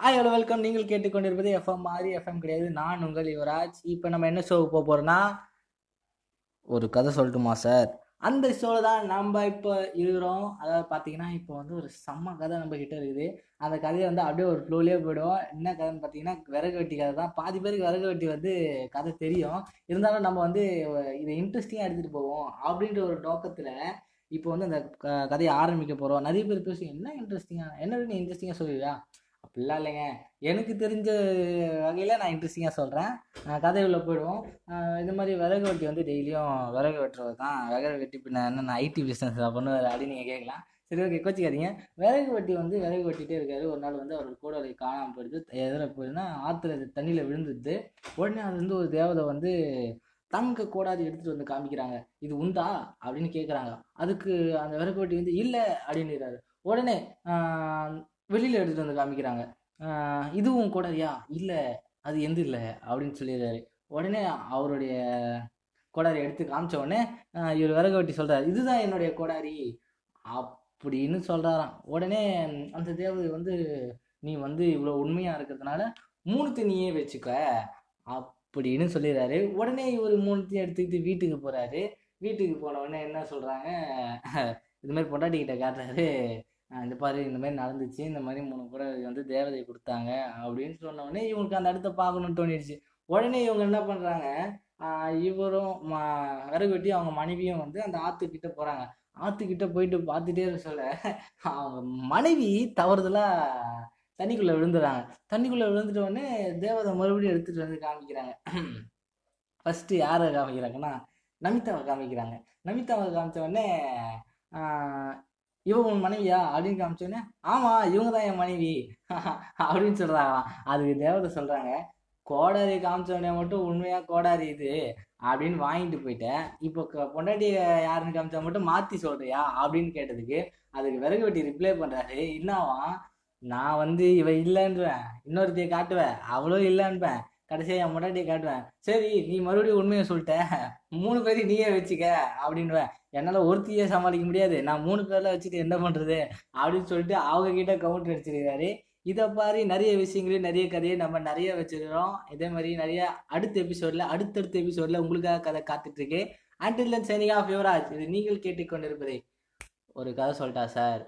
Hi hello welcome நீங்கள் கேட்டுக்கொண்டிருப்பது FM மாதிரி எஃப்எம் கிடையாது. நான் உங்கள் யுவராஜ். இப்போ நம்ம என்ன ஷோவுக்கு போக போகிறோன்னா ஒரு கதை சொல்லட்டுமா சார் அந்த ஷோவில் தான் நம்ம இப்போ இருக்கிறோம். அதாவது பார்த்தீங்கன்னா இப்போ வந்து ஒரு செம்ம கதை நம்ம கிட்ட இருக்குது. அந்த கதையை வந்து அப்படியே ஒரு ஃப்ளோலேயே போயிடும் என்ன கதைன்னு பார்த்தீங்கன்னா விறகு வெட்டி கதை தான். பாதி பேருக்கு விறகு வெட்டி வந்து கதை தெரியும். இருந்தாலும் நம்ம வந்து இதை இன்ட்ரெஸ்டிங்காக எடுத்துகிட்டு போவோம். அப்படின்ற ஒரு நோக்கத்தில் இப்போ வந்து அந்த க- கதையை ஆரம்பிக்க போகிறோம் நிறைய பேர் பேசி என்ன இன்ட்ரெஸ்டிங்காக என்ன நீ இன்ட்ரெஸ்டிங்காக சொல்லுவியா? அப்படிலாம் இல்லைங்க. எனக்கு தெரிஞ்ச வகையில் நான் இன்ட்ரெஸ்டிங்காக சொல்கிறேன் கதைக்குள்ளே போயிடுவோம். இது மாதிரி விறகு வெட்டி வந்து டெய்லியும் விறகு வெட்டுறது தான். விறகு வெட்டி பின்ன என்ன ஐடி பிஸ்னஸ் பண்ணுவார் அப்படின்னு நீங்கள் கேட்கலாம். சரி ஓகே கோச்சிக்காதீங்க. விறகு வெட்டி வந்து விறகு வெட்டிகிட்டே இருக்காரு. ஒரு நாள் வந்து அவர் கூட காணாமல் போயிடுது. எதில் போயிடுதுன்னா ஆற்றுல தண்ணியில் விழுந்துடுது. உடனே அது வந்து ஒரு தேவதை வந்து தங்க கூடாது எடுத்துகிட்டு வந்து காமிக்கிறாங்க. இது உண்டா? அப்படின்னு கேட்குறாங்க அதுக்கு அந்த விறகு வெட்டி வந்து இல்லை அப்படின்னுறாரு. உடனே வெளியில் எடுத்துகிட்டு வந்து காமிக்கிறாங்க. இதுவும் கோடாரியா? இல்லை அது எந்த இல்லை? அப்படின்னு சொல்லிடுறாரு. உடனே அவருடைய கோடாரி எடுத்து காமிச்ச உடனே இவர் விறகு வெட்டி சொல்கிறார் இதுதான் என்னுடைய கோடாரி அப்படின்னு சொல்கிறாராம் உடனே அந்த தேவதை வந்து நீ வந்து இவ்வளோ உண்மையாக இருக்கிறதுனால மூணுத்தையும் நீயே வச்சுக்க அப்படின்னு சொல்லிடுறாரு. உடனே இவர் மூணுத்தையும் எடுத்துக்கிட்டு வீட்டுக்கு போகிறாரு வீட்டுக்கு போன உடனே என்ன சொல்கிறாங்க இது மாதிரி பொண்டாட்டிக்கிட்ட காட்டுறாரு. இந்த பாரு இந்த மாதிரி நடந்துச்சு இந்த மாதிரி மூணு கூட வந்து தேவதை கொடுத்தாங்க அப்படின்னு சொன்ன உடனே இவங்களுக்கு அந்த இடத்த பார்க்கணும்னு தோணிடுச்சு. உடனே இவங்க என்ன பண்ணுறாங்க இவரும் ம- வெட்டி அவங்க மனைவியும் வந்து அந்த ஆற்றுக்கிட்ட போகிறாங்க ஆற்றுக்கிட்ட போயிட்டு பார்த்துட்டே சொல்ல அவங்க மனைவி தவறுதலாக தண்ணிக்குள்ளே விழுந்துறாங்க. தண்ணிக்குள்ளே விழுந்துட்ட உடனே தேவதை மறுபடியும் எடுத்துகிட்டு வந்து காமிக்கிறாங்க. ஃபஸ்ட்டு யாரை காமிக்கிறாங்கன்னா நமிதாவை காமிக்கிறாங்க. நமிதாவை காமிச்ச உடனே இவன் உன் மனைவியா? அப்படின்னு காமிச்சோன்னே ஆமாம் ஆமா இவங்க தான் என் மனைவி. அப்படின்னு சொல்றாங்களாம் அதுக்கு தேவதை சொல்றாங்க கோடாரி காமிச்ச உடனே மட்டும் உண்மையா கோடாரி இது அப்படின்னு வாங்கிட்டு போயிட்டேன். இப்போ பொண்டாட்டி யாருன்னு காமிச்சா மட்டும் மாத்தி சொல்றியா? அப்படின்னு கேட்டதுக்கு அதுக்கு விறகு வெட்டி ரிப்ளை பண்றாரு என்னவா? நான் வந்து இவ இல்லைன்றேன். இன்னொருத்தைய காட்டுவேன் அவளும் இல்லைன்பேன். கடைசியாக என் முன்னாடியே காட்டுவேன். சரி நீ மறுபடியும் உண்மையை சொல்லிட்ட. மூணு பேரையும் நீயே வச்சுக்க அப்படின்வேன் என்னால் ஒருத்தியே சமாளிக்க முடியாது. நான் மூணு பேர்ல வச்சுட்டு என்ன பண்ணுறது அப்படின்னு சொல்லிட்டு அவங்க கிட்ட கவுண்டர் அடிச்சிருக்காரு இதை மாதிரி நிறைய விஷயங்களையும் நிறைய கதையை நம்ம நிறைய வச்சுருக்கிறோம். இதே மாதிரி நிறைய அடுத்த எபிசோடில் அடுத்தடுத்த எபிசோடில் உங்களுக்காக கதை காத்துட்ருக்கு அண்டில் சைனிங் ஆஃப் யுவராஜ். இது நீங்கள் கேட்டுக்கொண்டிருப்பதே ஒரு கதை சொல்லிட்டா சார்.